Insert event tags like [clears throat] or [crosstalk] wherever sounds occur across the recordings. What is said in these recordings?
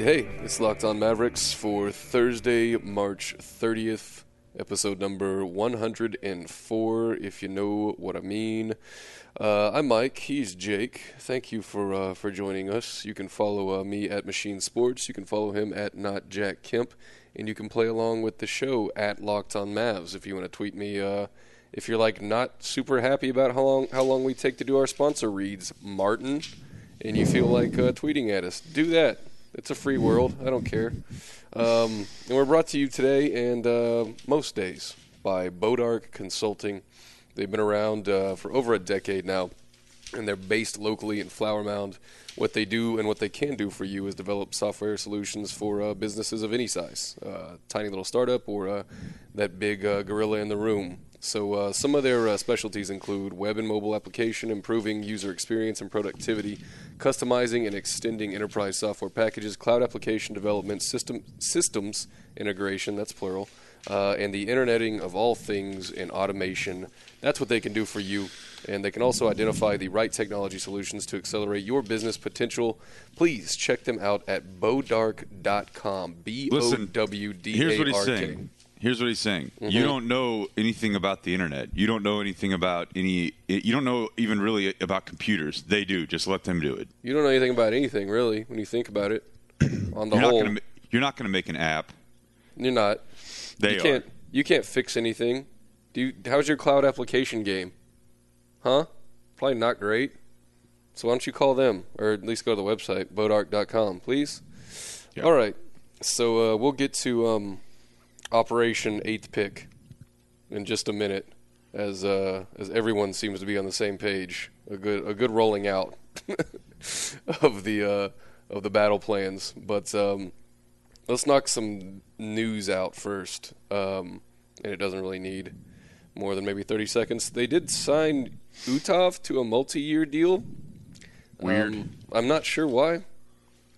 Right, hey, it's Locked On Mavericks for Thursday, March 30th, episode number 104, if you know what I mean. Uh, I'm Mike, he's Jake. Thank you for uh, for joining us. You can follow uh, me at Machine Sports, you can follow him at Not Jack Kemp, and you can play along with the show at Locked On Mavs if you want to tweet me. Uh, if you're like not super happy about how long how long we take to do our sponsor reads, Martin, and you feel like uh, tweeting at us, do that. It's a free world. I don't care. Um, and we're brought to you today and uh, most days by Bowdark Consulting. They've been around uh, for over a decade now, and they're based locally in Flower Mound. What they do and what they can do for you is develop software solutions for uh, businesses of any size, uh, tiny little startup or uh, that big uh, gorilla in the room. So uh, some of their uh, specialties include web and mobile application, improving user experience and productivity, customizing and extending enterprise software packages, cloud application development, system systems integration, that's plural, uh, and the interneting of all things and automation. That's what they can do for you. And they can also identify the right technology solutions to accelerate your business potential. Please check them out at bowdark.com. B O W D A R K. Here's what he's saying. Here's what he's saying. Mm-hmm. You don't know anything about the internet. You don't know anything about any. You don't know even really about computers. They do. Just let them do it. You don't know anything about anything, really, when you think about it. [clears throat] On the You're not whole, going to. You're not going to make an app. you're not. They you are. can't. You can't fix anything. Do you, how's your cloud application game? Huh? Probably not great. So why don't you call them, or at least go to the website bowdark.com, please. Yeah. All right. So uh, we'll get to um, Operation Eighth Pick in just a minute, as uh, as everyone seems to be on the same page. A good a good rolling out [laughs] of the uh, of the battle plans, but. Um, let's knock some news out first. Um, and it doesn't really need more than maybe 30 seconds. They did sign Uthoff to a multi-year deal. Weird. Um, I'm not sure why.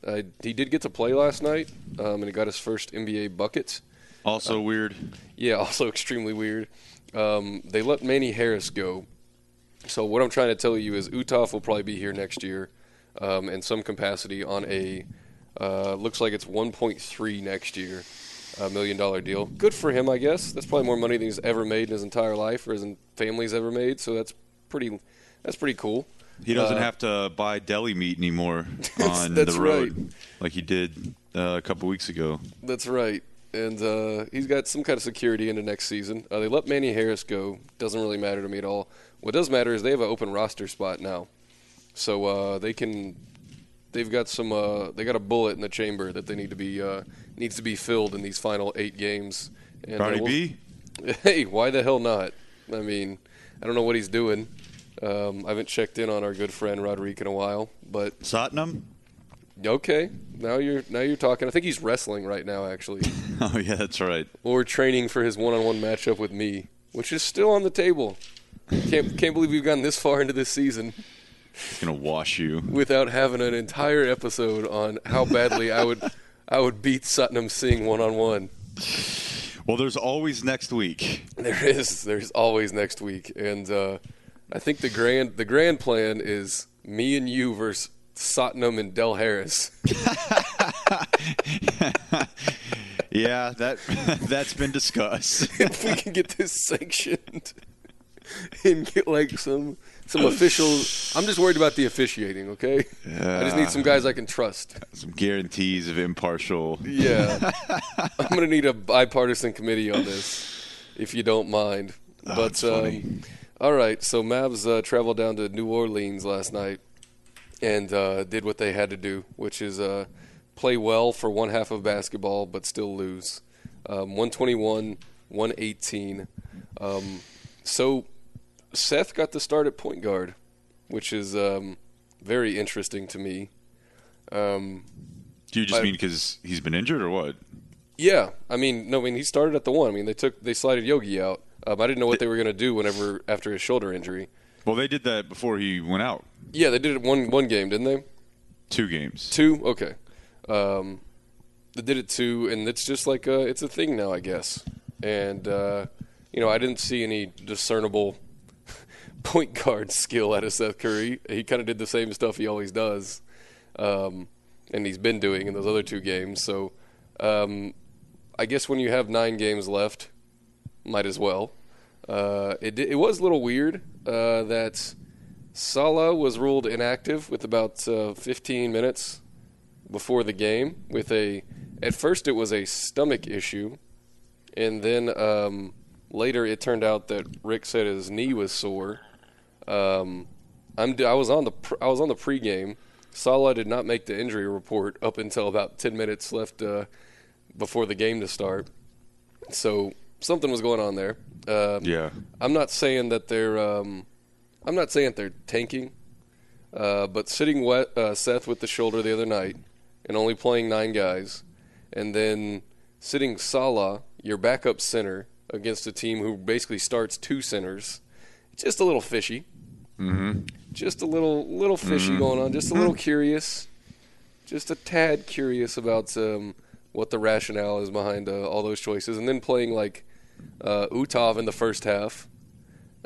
Uh, he did get to play last night, um, and he got his first NBA bucket. Also weird. Yeah, [laughs] also extremely weird. Um, they let Manny Harris go. So what I'm trying to tell you is Uthoff will probably be here next year um, in some capacity on a uh, looks like it's 1.3 next year, a million dollar deal. Good for him, I guess. That's probably more money than he's ever made in his entire life or his family's ever made. So that's pretty that's pretty cool. He doesn't Uh, have to buy deli meat anymore [laughs] on that's the road right. like he did uh, a couple weeks ago. That's right. And uh, he's got some kind of security into next season. Uh, they let Manny Harris go. Doesn't really matter to me at all. What does matter is they have an open roster spot now, so uh, they can. They've got some. Uh, they got a bullet in the chamber that they need to be uh, needs to be filled in these final eight games. And, uh, Cardi we'll- B. [laughs] Hey, why the hell not? I mean, I don't know what he's doing. Um, I haven't checked in on our good friend Roderick in a while, but Satnam. Okay. Now you're now you're talking. I think he's wrestling right now, actually. [laughs] Oh yeah, that's right. or training for his one-on-one matchup with me, which is still on the table. Can't can't believe we've gotten this far into this season He's gonna wash you. without having an entire episode on how badly I would [laughs] I would beat Satnam Singh one-on-one. Well, there's always next week. There is there's always next week, and uh, I think the grand the grand plan is me and you versus Satnam and Del Harris. [laughs] Yeah, that [laughs] that's been discussed. [laughs] if we can get this sanctioned and get like some some official I'm just worried about the officiating. Okay, I just need some guys I can trust. Some guarantees of impartial. Yeah, I'm gonna need a bipartisan committee on this, if you don't mind. Oh, but that's funny. um, all right, so Mavs uh, traveled down to New Orleans last night and uh, did what they had to do, which is uh, play well for one half of basketball, but still lose. Um, 121, 118. Um, so Seth got to start at point guard, which is um, very interesting to me. Um, Do you just I- mean because he's been injured or what? Yeah, I mean, no, I mean he started at the one. I mean they took they slided Yogi out. Um, I didn't know what they were going to do whenever after his shoulder injury. Well, they did that before he went out. Yeah, they did it one one game, didn't they? Two games. Two, okay. Um, they did it two, and it's just like a, it's a thing now, I guess. And uh, you know, I didn't see any discernible [laughs] point guard skill out of Seth Curry. He kind of did the same stuff he always does, um, and he's been doing in those other two games. So, um, I guess when you have nine games left, might as well. Uh, it it was a little weird uh, that Salah was ruled inactive with about uh, 15 minutes before the game with a at first it was a stomach issue and then um, later it turned out that Rick said his knee was sore. Um, I'm I was on the I was on the pregame. Salah did not make the injury report up until about 10 minutes left uh, before the game to start. So something was going on there. Um, Yeah. I'm not saying that they're. Um, I'm not saying they're tanking, uh, but sitting wet, uh, Seth with the shoulder the other night, and only playing nine guys, and then sitting Salah, your backup center, against a team who basically starts two centers, it's just a little fishy. Mm-hmm. Just a little, little fishy going on. Just a little curious. Just a tad curious about um, what the rationale is behind uh, all those choices, and then playing like uh, Utah in the first half,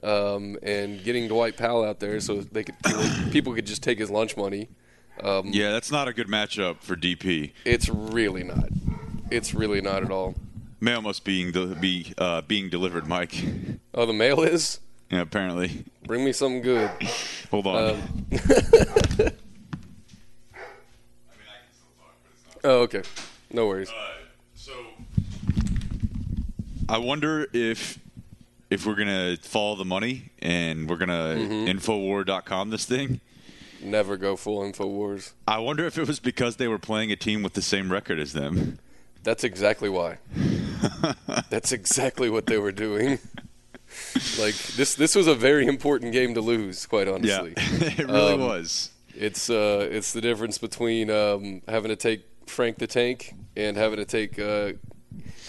um, and getting Dwight Powell out there so they could people, could just take his lunch money. Um, Yeah, that's not a good matchup for DP. It's really not. It's really not at all. Mail must being de- be uh, being delivered, Mike. Oh, the mail is. Yeah, apparently. Bring me something good. Hold on. Um, [laughs] Oh, okay. No worries. so I wonder if if we're gonna follow the money and we're gonna Mm-hmm. infowar.com this thing. Never go full Infowars. I wonder if it was because they were playing a team with the same record as them. That's exactly why. [laughs] That's exactly what they were doing. Like this, this was a very important game to lose. Quite Yeah, honestly, [laughs] it really Um, was. it's uh, it's the difference between um, having to take Frank the Tank and having to take. Uh,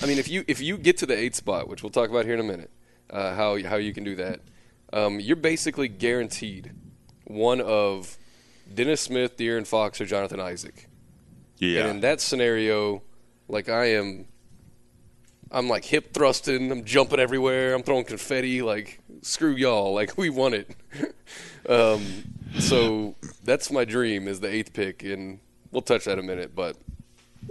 I mean, if you if you get to the eight spot, which we'll talk about here in a minute, uh, how how you can do that, um, you're basically guaranteed one of Dennis Smith, De'Aaron Fox, or Jonathan Isaac. Yeah. And in that scenario, like I am, I'm like hip thrusting, I'm jumping everywhere, I'm throwing confetti. Like screw y'all, like [laughs] we won it. [laughs] um, so that's my dream is the eighth pick, and we'll touch that in a minute. But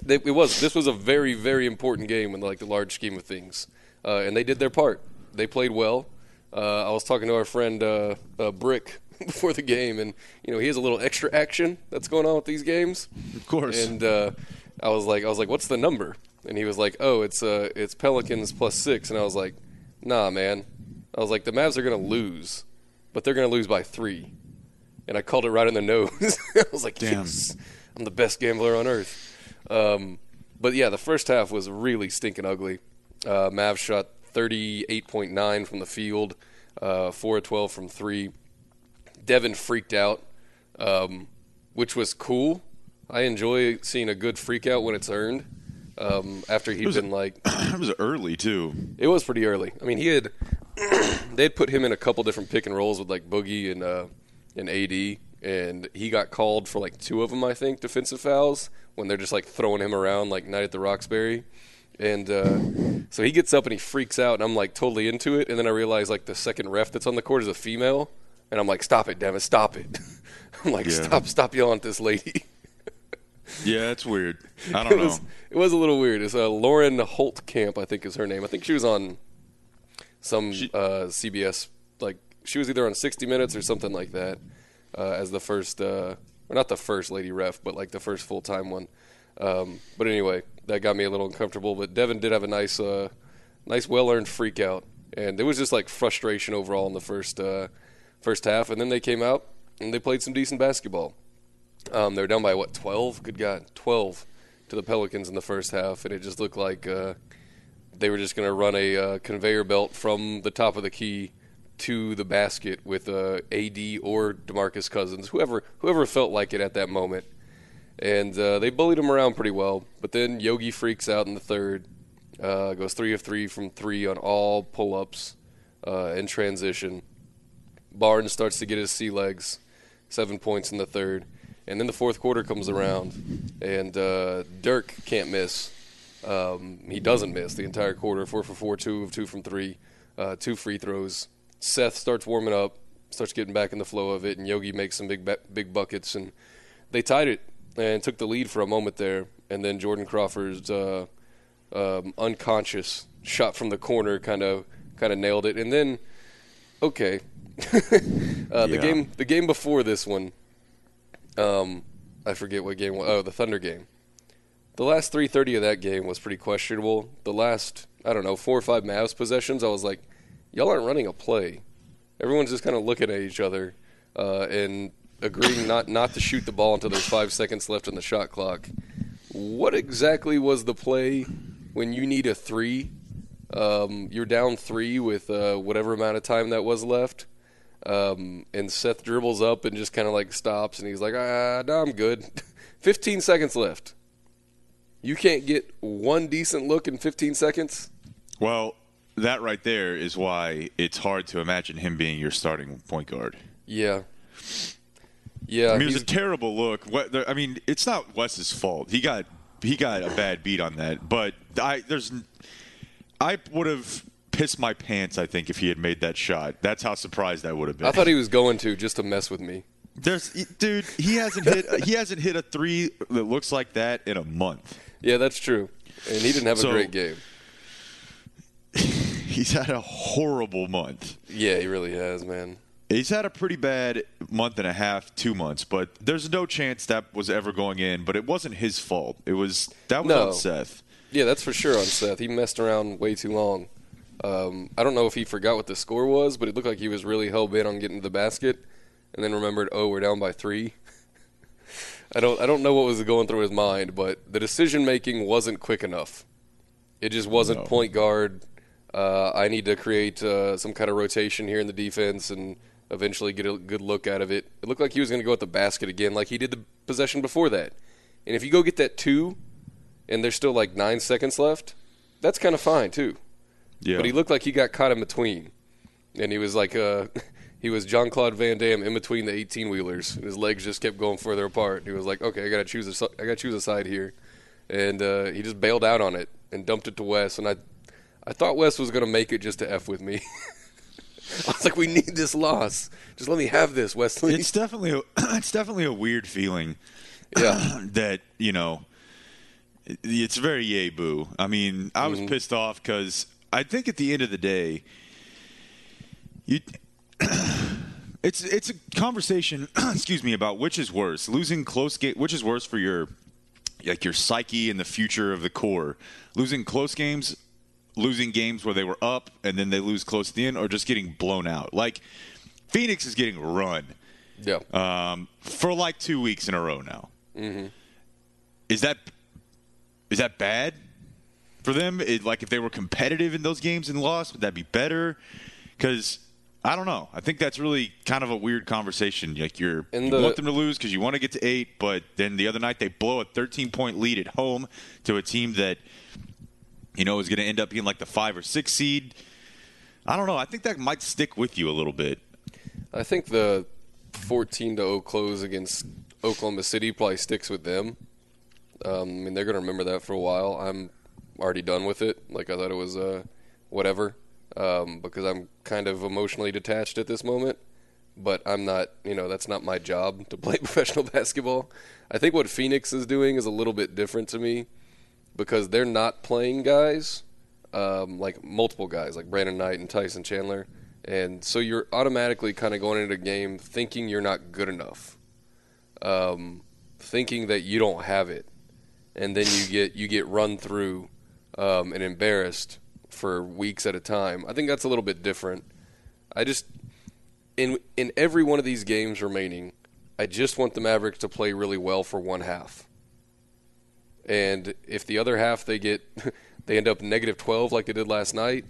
it was this was a very very important game in like the large scheme of things, uh, and they did their part. They played well. Uh, I was talking to our friend uh, uh, Brick [laughs] before the game, and you know he has a little extra action that's going on with these games. of course. And uh, I was like, I was like, what's the number? And he was like, oh, it's uh, it's Pelicans plus six. And I was like, nah, man. I was like, the Mavs are gonna lose, but they're gonna lose by three. And I called it right in the [laughs] nose. I was like, Damn. yes, I'm the best gambler on earth. Um, but yeah, the first half was really stinking ugly. Uh, Mavs shot 38.9 from the field, uh, 4 of 12 from three. Devin freaked out, um, which was cool. I enjoy seeing a good freak out when it's earned. Um, after he'd been like, [coughs] it was early too. it was pretty early. I mean, he had [coughs] they'd put him in a couple different pick and rolls with like Boogie and uh, and AD, and he got called for like two of them, I think, defensive fouls when they're just like throwing him around like Night at the Roxbury. And uh, so he gets up and he freaks out, and I'm like totally into it. And then I realize like the second ref that's on the court is a female, and I'm like, stop it, damn it, stop it. [laughs] I'm like, Yeah. stop, stop yelling at this lady. [laughs] Yeah, it's weird. I [laughs] don't it know. was it was a little weird. It's uh, Lauren Holtkamp, I think is her name. I think she was on some She- uh, CBS. Like she was either on 60 Minutes or something like that. Uh, as the first, uh, or not the first lady ref, but like the first full time one. Um, but anyway, that got me a little uncomfortable. But Devin did have a nice, uh, nice, well earned freak out, and it was just like frustration overall in the first uh, first half. And then they came out and they played some decent basketball. Um, they were down by what twelve? Good God, twelve to the Pelicans in the first half, and it just looked like uh, they were just going to run a uh, conveyor belt from the top of the key to the basket with uh, AD or DeMarcus Cousins, whoever whoever felt like it at that moment. And uh, they bullied him around pretty well. But then Yogi freaks out in the third, uh, goes three of three from three on all pull ups uh, in transition. Barnes starts to get his sea legs, seven points in the third. And then the fourth quarter comes around, and uh, Dirk can't miss. Um, he doesn't miss the entire quarter, four for four, two of two from three, uh, two free throws. Seth starts warming up, starts getting back in the flow of it, and Yogi makes some big big buckets, and they tied it and took the lead for a moment there. And then Jordan Crawford's uh, um, unconscious shot from the corner kind of kind of nailed it. And then, okay, [laughs] uh, the game the game before this one, um, I forget what game. Oh, the Thunder game. The last 3:30 of that game was pretty questionable. The last I don't know four or five Mavs possessions, I was like, y'all aren't running a play. Everyone's just kind of looking at each other uh, and agreeing not not to shoot the ball until there's five seconds left on the shot clock. What exactly was the play when you need a three? Um, you're down three with uh, whatever amount of time that was left. Um, and Seth dribbles up and just kind of like stops, and he's like, "Ah, no, I'm good." [laughs] 15 seconds left. You can't get one decent look in 15 seconds. Well, that right there is why it's hard to imagine him being your starting point guard. Yeah, yeah. I mean, it was he's- a terrible look. What, I mean, it's not Wes's fault. He got he got a bad beat on that. But I there's I would have pissed my pants. I think if he had made that shot. That's how surprised I would have been. I thought he was going to just to mess with me. There's dude. He hasn't hit he hasn't hit a three that looks like that in a month. Yeah, that's true. And he didn't have a great game. He's had a horrible month. Yeah, he really has, man. He's had a pretty bad month and a half, two months, but there's no chance that was ever going in. But it wasn't his fault. It was that was No. on Seth. Yeah, that's for sure on Seth. He messed around way too long. Um, I don't know if he forgot what the score was, but it looked like he was really hell bent on getting to the basket, and then remembered, oh, we're down by three. [laughs] I don't, I don't know what was going through his mind, but the decision making wasn't quick enough. It just wasn't No. point guard. Uh, I need to create uh, some kind of rotation here in the defense and eventually get a good look out of it. It looked like he was going to go at the basket again, like he did the possession before that. And if you go get that two, and there's still like nine seconds left, that's kind of fine too. Yeah, But he looked like he got caught in between, and he was like uh, [laughs] he was John Claude Van Damme in between the 18 wheelers. His legs just kept going further apart. He was like, okay, I gotta choose a I gotta choose a side here, and uh, he just bailed out on it and dumped it to Wes. And I I thought Wes was gonna make it just to f with me. [laughs] I was like, we need this loss. Just let me have this, Wesley. it's definitely a, [clears throat] it's definitely a weird feeling [clears throat] yeah, that you know it's very yay boo. I mean, I was mm-hmm. pissed off because I think at the end of the day, you. [clears throat] It's it's a conversation, excuse me, about which is worse, losing close game, which is worse for your like your psyche and the future of the core, losing close games, losing games where they were up and then they lose close to the end, or just getting blown out. Like Phoenix is getting run yeah. um, for like two weeks in a row now. Mm-hmm. Is that is that bad for them? It, like if they were competitive in those games and lost, would that be better? Because I don't know. I think that's really kind of a weird conversation. Like you're And you want them to lose because you want to get to eight, but then the other night they blow a 13 point lead at home to a team that you know is going to end up being like the five or six seed. I don't know. I think that might stick with you a little bit. I think the 14 to 0 close against Oklahoma City probably sticks with them. Um, I mean, they're going to remember that for a while. I'm already done with it. Like, I thought it was uh, whatever um, because I'm kind of emotionally detached at this moment. But I'm not, you know, that's not my job to play [laughs] professional basketball. I think what Phoenix is doing is a little bit different to me because they're not playing guys, um, like multiple guys, like Brandon Knight and Tyson Chandler. and so you're automatically kind of going into a game thinking you're not good enough, um, thinking that you don't have it, and then you get you get run through um, and embarrassed for weeks at a time. I think that's a little bit different. I just in in every one of these games remaining, I just want the Mavericks to play really well for one half. And if the other half they get [laughs] they end up negative 12 like they did last night,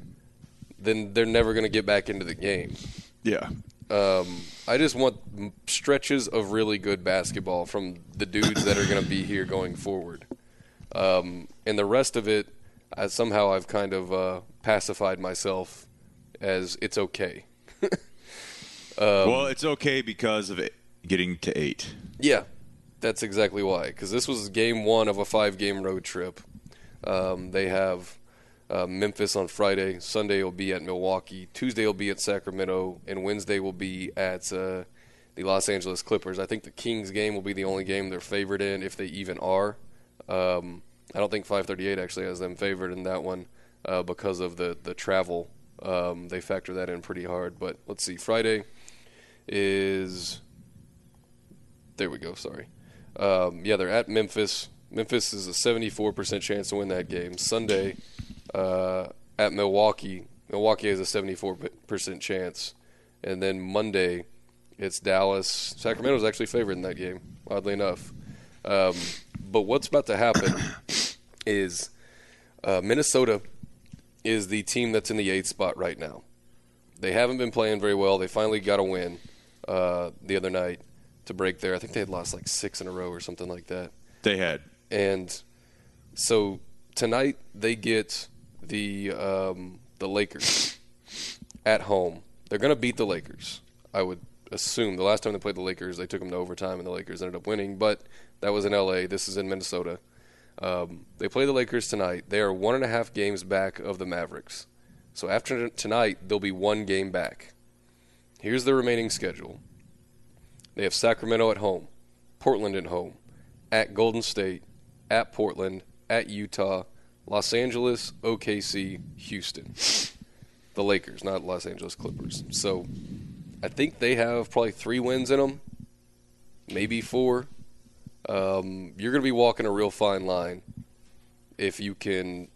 then they're never going to get back into the game. Yeah. Um, I just want stretches of really good basketball from the dudes that are going to be here going forward. Um, and the rest of it, I, somehow I've kind of uh, pacified myself as it's okay. [laughs] um, well, it's okay because of it getting to eight. Yeah, that's exactly why. Because this was game one of a five-game road trip. Um, they have uh, Memphis on Friday. Sunday will be at Milwaukee. Tuesday will be at Sacramento, and Wednesday will be at uh, the Los Angeles Clippers. I think the Kings game will be the only game they're favored in, if they even are. Um, I don't think 538 actually has them favored in that one uh, because of the the travel. Um, they factor that in pretty hard. But let's see. Friday is there. We go. Sorry. Um, yeah, they're at Memphis. Memphis is a 74% chance to win that game. Sunday uh, at Milwaukee. Milwaukee has a 74% chance. And then Monday, it's Dallas. Sacramento's actually favored in that game, oddly enough. Um, but what's about to happen [coughs] is uh, Minnesota is the team that's in the eighth spot right now. They haven't been playing very well. They finally got a win uh, the other night to break there. I think they had lost like six in a row or something like that. They had. And so tonight they get the um, the Lakers at home. They're going to beat the Lakers. I would assume the last time they played the Lakers, they took them to overtime, and the Lakers ended up winning. But that was in L.A. This is in Minnesota. Um, they play the Lakers tonight. They are one and a half games back of the Mavericks. So after tonight, they'll be one game back. Here's the remaining schedule. They have Sacramento at home, Portland at home, at Golden State, at Portland, at Utah, Los Angeles, OKC, Houston. The Lakers, not Los Angeles Clippers. So I think they have probably three wins in them, maybe four. Um, you're going to be walking a real fine line if you can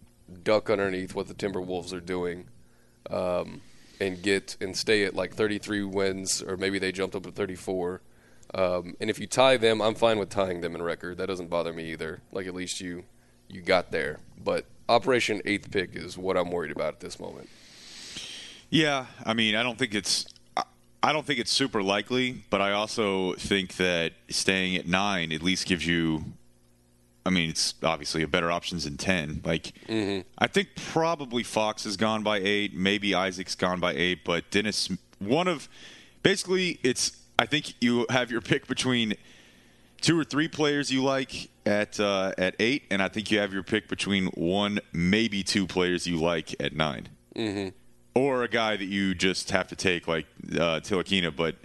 duck underneath what the Timberwolves are doing um, and get and stay at like 33 wins, or maybe they jumped up to 34. Um, and if you tie them, I'm fine with tying them in record. That doesn't bother me either. Like at least you you got there. But Operation Eighth Pick is what I'm worried about at this moment. Yeah, I mean, I don't think it's I don't think it's super likely, but I also think that staying at nine at least gives you. I mean, it's obviously a better options than ten. Like, mm-hmm. I think probably Fox has gone by eight, maybe Isaac's gone by eight, but Dennis, one of, basically, it's. I think you have your pick between two or three players you like at uh, at eight, and I think you have your pick between one, maybe two players you like at 9 mm-hmm. or a guy that you just have to take like uh, Ntilikina. But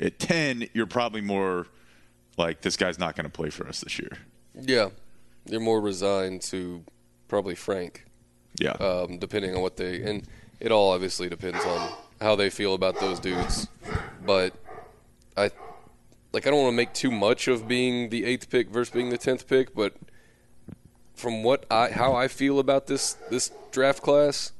at ten, you're probably more like this guy's not going to play for us this year. Yeah, you're more resigned to probably Frank. Yeah, um, depending on what they and it all obviously depends on how they feel about those dudes, but I like I don't want to make too much of being the eighth pick versus being the tenth pick, but from what I how I feel about this this draft class,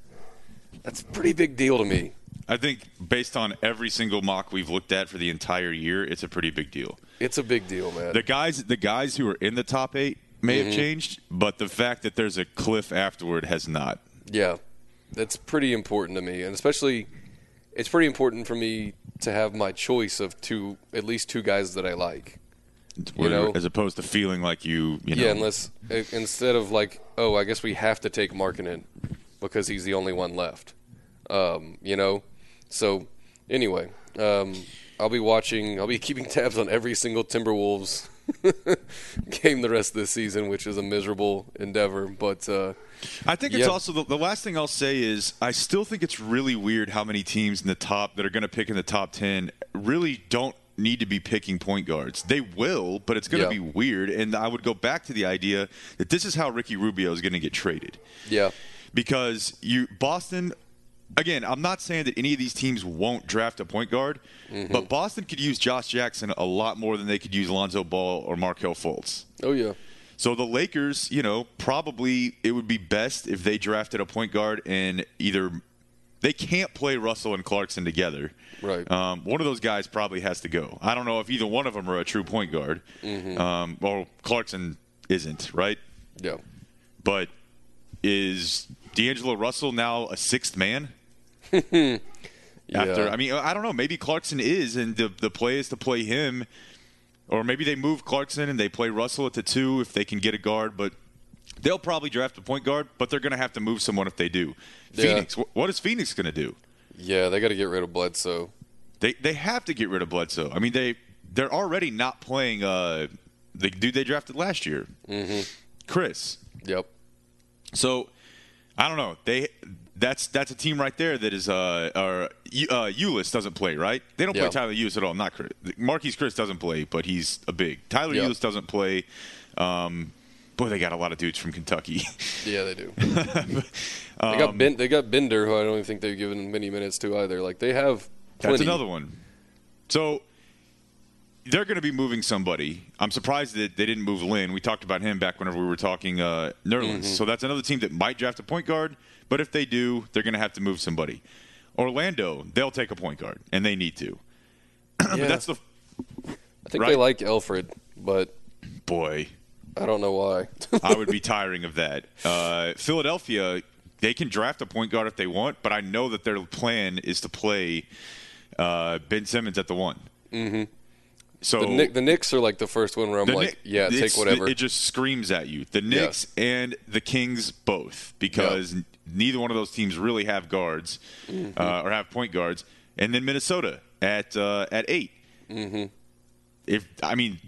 that's a pretty big deal to me. I think based on every single mock we've looked at for the entire year, it's a pretty big deal. It's a big deal, man. The guys the guys who are in the top eight may mm-hmm. have changed, but the fact that there's a cliff afterward has not. Yeah. That's pretty important to me. And especially it's pretty important for me to have my choice of two, at least two guys that I like. You know, as opposed to feeling like you, you know. Yeah, unless instead of like, oh, I guess we have to take Markkanen because he's the only one left. Um, you know, so anyway, um, I'll be watching. I'll be [laughs] keeping tabs on every single Timberwolves [laughs] game the rest of the season, which is a miserable endeavor. But uh, I think it's also the, the, last thing I'll say is I still think it's really weird how many teams in the top that are going to pick in the top ten really don't need to be picking point guards. They will, but it's going to yeah. be weird. And I would go back to the idea that this is how Ricky Rubio is going to get traded. Yeah, because you Boston again, I'm not saying that any of these teams won't draft a point guard, Mm-hmm. but Boston could use Josh Jackson a lot more than they could use Lonzo Ball or Markelle Fultz. Oh yeah. So the Lakers, you know, probably it would be best if they drafted a point guard and either they can't play Russell and Clarkson together. Right. Um, one of those guys probably has to go. I don't know if either one of them are a true point guard. Mm-hmm. Um, well, Clarkson isn't, right? Yeah. But is D'Angelo Russell now a sixth man? [laughs] Yeah. After, I mean, I don't know. Maybe Clarkson is, and the the play is to play him, or maybe they move Clarkson and they play Russell at the two if they can get a guard. But they'll probably draft a point guard, but they're going to have to move someone if they do. Yeah. Phoenix, what is Phoenix going to do? yeah, they got to get rid of Bledsoe. They they have to get rid of Bledsoe. I mean, they they're already not playing uh, the dude they drafted last year, mm-hmm. Chriss. Yep. So I don't know. They that's that's a team right there that is uh or uh Ulis doesn't play right. They don't Yeah. play Tyler Ulis at all. Not Chriss. Marquese Chriss doesn't play, but he's a big. Tyler Yeah. Doesn't play. Um, boy, they got a lot of dudes from Kentucky. [laughs] Yeah, they do. [laughs] they got ben, they got Bender, who I don't even think they've given many minutes to either. Like they have. That's another one. So they're going to be moving somebody. I'm surprised that they didn't move Len. We talked about him back whenever we were talking uh, Nerlens. So that's another team that might draft a point guard. But if they do, they're going to have to move somebody. Orlando, they'll take a point guard, and they need to. [clears throat] Yeah. but that's the I think right. they like Alfred, but boy. I don't know why. I would be [laughs] tiring of that. Uh, Philadelphia, they can draft a point guard if they want, but I know that their plan is to play uh, Ben Simmons at the one. Mm-hmm. So the, Knick, the Knicks are like the first one where I'm like, Knick- yeah, take whatever. It just screams at you. The Knicks and the Kings both, because n- neither one of those teams really have guards Mm-hmm. uh, or have point guards. And then Minnesota at uh, at 8 Mm-hmm. If I mean,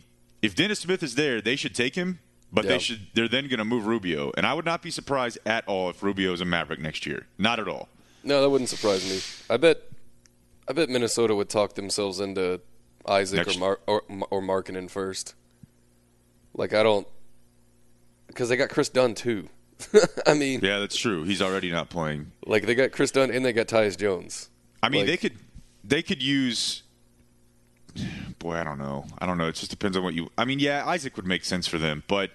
if Dennis Smith is there, they should take him. But Yeah. they should. They're then going to move Rubio, and I would not be surprised at all if Rubio is a Maverick next year. Not at all. no, that wouldn't surprise me. I bet, I bet Minnesota would talk themselves into Isaac Next- or Mar- or or Markkanen first. Like I don't, because they got Kris Dunn too. [laughs] I mean, Yeah, that's true. He's already not playing. like they got Kris Dunn and they got Tyus Jones. I mean, Like- they could they could use. Boy, I don't know. I don't know. It just depends on what you. I mean, yeah, Isaac would make sense for them, but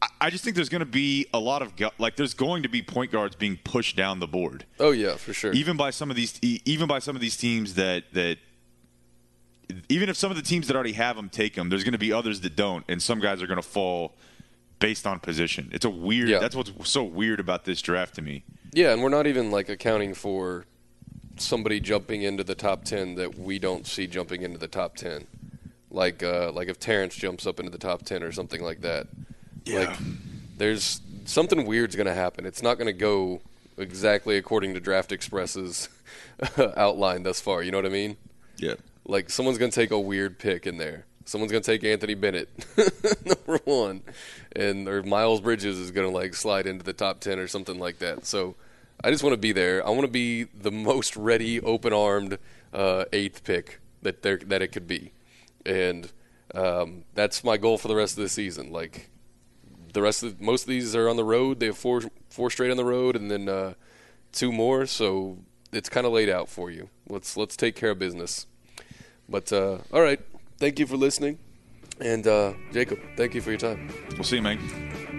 I, I just think there's going to be a lot of like there's going to be point guards being pushed down the board, Oh yeah, for sure. even by some of these even by some of these teams that that. Even if some of the teams that already have them take them, there's going to be others that don't, and some guys are going to fall based on position. It's a weird. Yeah. That's what's so weird about this draft to me. Yeah, and we're not even like accounting for somebody jumping into the top ten that we don't see jumping into the top ten. Like uh, like if Terrence jumps up into the top ten or something like that. Like there's something weird's gonna happen. It's not gonna go exactly according to Draft Express's [laughs] outline thus far. You know what I mean? Yeah. Like someone's gonna take a weird pick in there. Someone's gonna take Anthony Bennett, [laughs] number one, and or Miles Bridges is gonna like slide into the top ten or something like that. So I just want to be there. I want to be the most ready, open-armed uh, eighth pick that there that it could be, and um, that's my goal for the rest of the season. Like the rest of most of these are on the road. They have four four straight on the road, and then uh, two more. So it's kind of laid out for you. Let's let's take care of business. But uh, all right, thank you for listening, and uh, Jacob, thank you for your time. We'll see you, man.